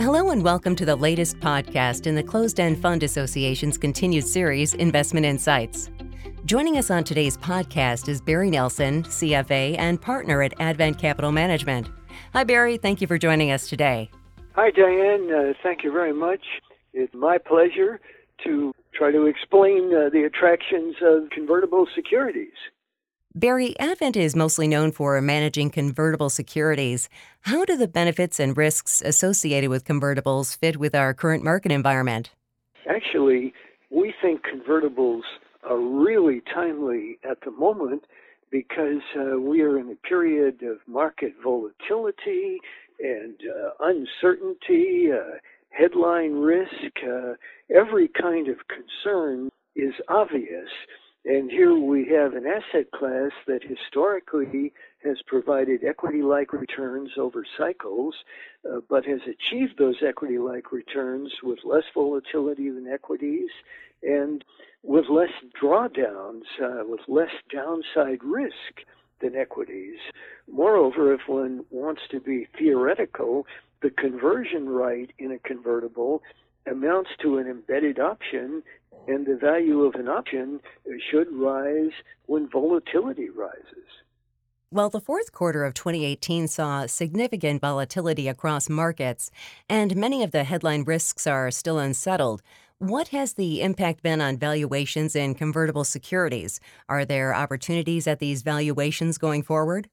Hello and welcome to the latest podcast in the Closed End Fund Association's continued series, Investment Insights. Joining us on today's podcast is Barry Nelson, CFA and partner at Advent Capital Management. Hi, Barry. Thank you for joining us today. Hi, Diane. Uh, thank you very much. It's my pleasure to try to explain uh, the attractions of convertible securities. Barry, Advent is mostly known for managing convertible securities. How do the benefits and risks associated with convertibles fit with our current market environment? Actually, we think convertibles are really timely at the moment because uh, we are in a period of market volatility and uh, uncertainty, uh, headline risk. Uh, every kind of concern is obvious. And here we have an asset class that historically has provided equity like returns over cycles, uh, but has achieved those equity like returns with less volatility than equities and with less drawdowns, uh, with less downside risk than equities. Moreover, if one wants to be theoretical, the conversion right in a convertible amounts to an embedded option, and the value of an option should rise when volatility rises. Well, the fourth quarter of 2018 saw significant volatility across markets, and many of the headline risks are still unsettled. What has the impact been on valuations in convertible securities? Are there opportunities at these valuations going forward?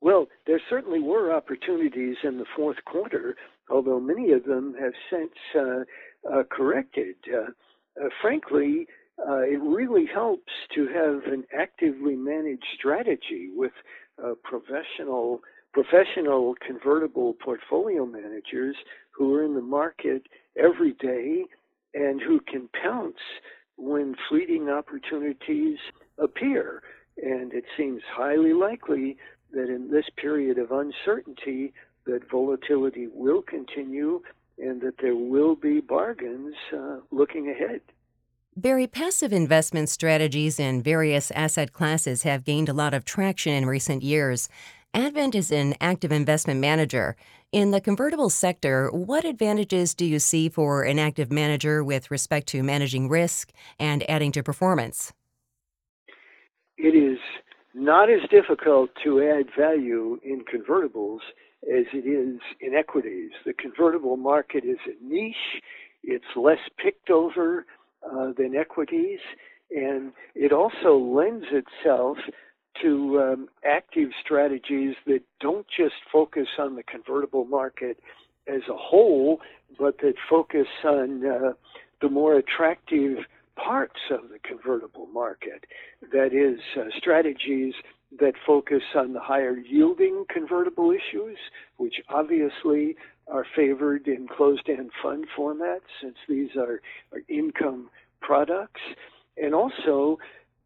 Well, there certainly were opportunities in the fourth quarter, although many of them have since uh, uh, corrected. Uh, uh frankly, uh, it really helps to have an actively managed strategy with uh, professional professional convertible portfolio managers who are in the market every day and who can pounce when fleeting opportunities appear. And it seems highly likely that in this period of uncertainty that volatility will continue and that there will be bargains uh, looking ahead. Barry, passive investment strategies in various asset classes have gained a lot of traction in recent years. Advent is an active investment manager. In the convertible sector, what advantages do you see for an active manager with respect to managing risk and adding to performance? It is not as difficult to add value in convertibles as it is in equities. The convertible market is a niche, it's less picked over uh, than equities, and it also lends itself to um, active strategies that don't just focus on the convertible market as a whole, but that focus on uh, the more attractive parts of the convertible market. That is, uh, strategies that focus on the higher yielding convertible issues, which obviously are favored in closed end fund formats since these are, are income products, and also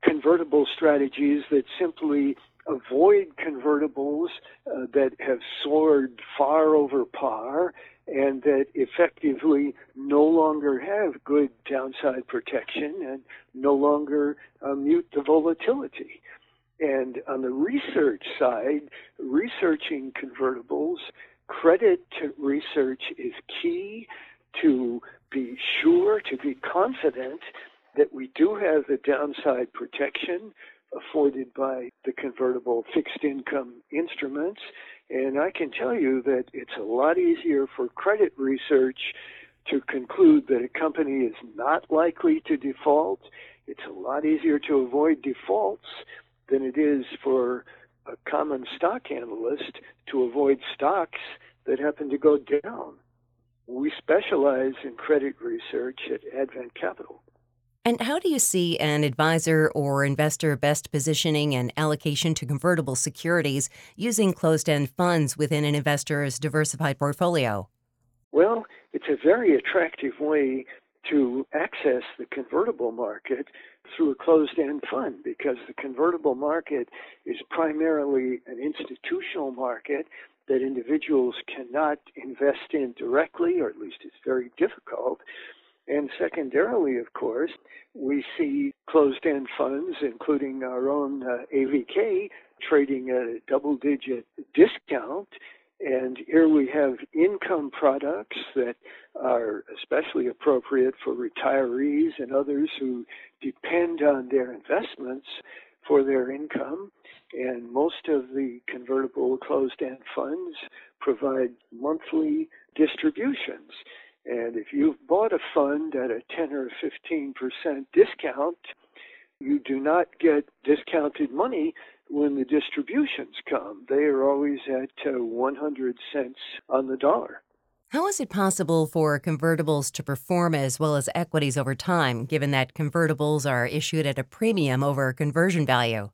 convertible strategies that simply avoid convertibles uh, that have soared far over par and that effectively no longer have good downside protection and no longer uh, mute the volatility. And on the research side, researching convertibles, credit research is key to be sure, to be confident that we do have the downside protection afforded by the convertible fixed income instruments. And I can tell you that it's a lot easier for credit research to conclude that a company is not likely to default. It's a lot easier to avoid defaults than it is for a common stock analyst to avoid stocks that happen to go down. We specialize in credit research at Advent Capital. And how do you see an advisor or investor best positioning an allocation to convertible securities using closed end funds within an investor's diversified portfolio? Well, it's a very attractive way to access the convertible market through a closed end fund because the convertible market is primarily an institutional market that individuals cannot invest in directly, or at least it's very difficult. And secondarily, of course, we see closed end funds, including our own uh, AVK, trading at a double digit discount. And here we have income products that are especially appropriate for retirees and others who depend on their investments for their income. And most of the convertible closed end funds provide monthly distributions. And if you've bought a fund at a 10 or 15% discount, you do not get discounted money when the distributions come. They are always at uh, 100 cents on the dollar. How is it possible for convertibles to perform as well as equities over time, given that convertibles are issued at a premium over conversion value?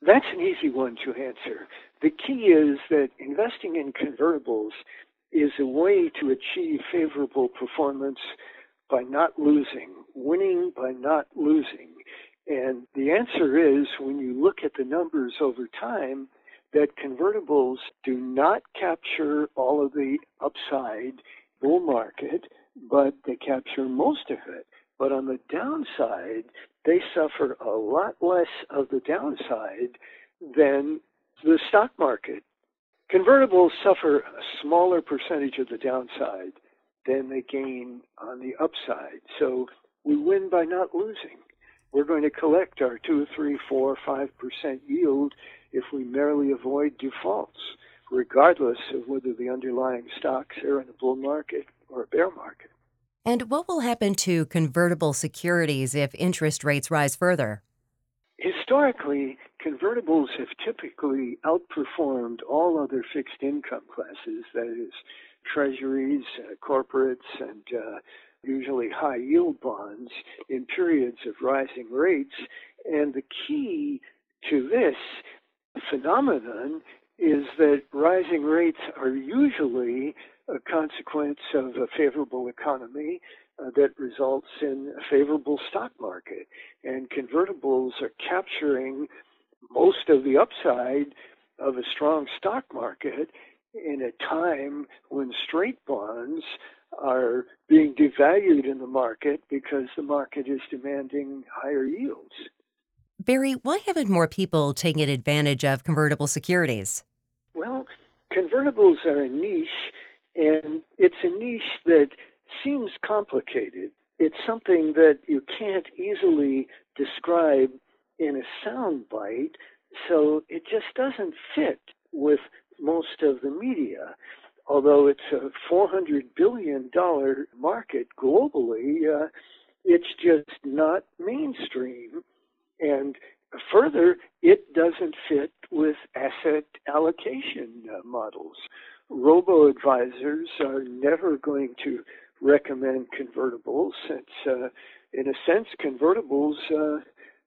That's an easy one to answer. The key is that investing in convertibles is a way to achieve favorable performance by not losing, winning by not losing. And the answer is when you look at the numbers over time, that convertibles do not capture all of the upside bull market, but they capture most of it. But on the downside, they suffer a lot less of the downside than the stock market. Convertibles suffer a smaller percentage of the downside than they gain on the upside. So we win by not losing. We're going to collect our two, three, four, five percent yield if we merely avoid defaults, regardless of whether the underlying stocks are in a bull market or a bear market. And what will happen to convertible securities if interest rates rise further? Historically, convertibles have typically outperformed all other fixed income classes, that is, treasuries, uh, corporates, and uh, usually high yield bonds in periods of rising rates. And the key to this phenomenon is that rising rates are usually a consequence of a favorable economy uh, that results in a favorable stock market. And convertibles are capturing most of the upside of a strong stock market in a time when straight bonds are being devalued in the market because the market is demanding higher yields. Barry, why haven't more people taken advantage of convertible securities? Well, convertibles are a niche, and it's a niche that seems complicated. It's something that you can't easily describe in a sound bite, so it just doesn't fit with most of the media. Although it's a $400 billion market globally, uh, it's just not mainstream. And further, it doesn't fit with asset allocation uh, models. Robo advisors are never going to recommend convertibles since, uh, in a sense, convertibles uh,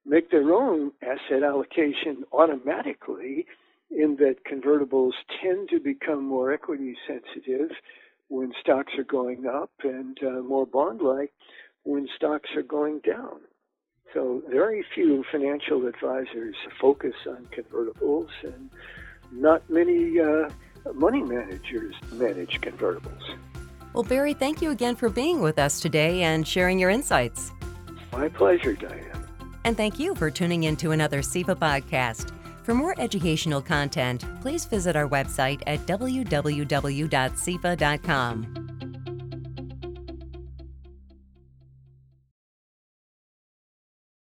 make their own asset allocation automatically, in that convertibles tend to become more equity sensitive when stocks are going up and uh, more bond like when stocks are going down. So very few financial advisors focus on convertibles, and not many uh, money managers manage convertibles. Well, Barry, thank you again for being with us today and sharing your insights. My pleasure, Diane. And thank you for tuning in to another CEFA podcast. For more educational content, please visit our website at www.cefa.com.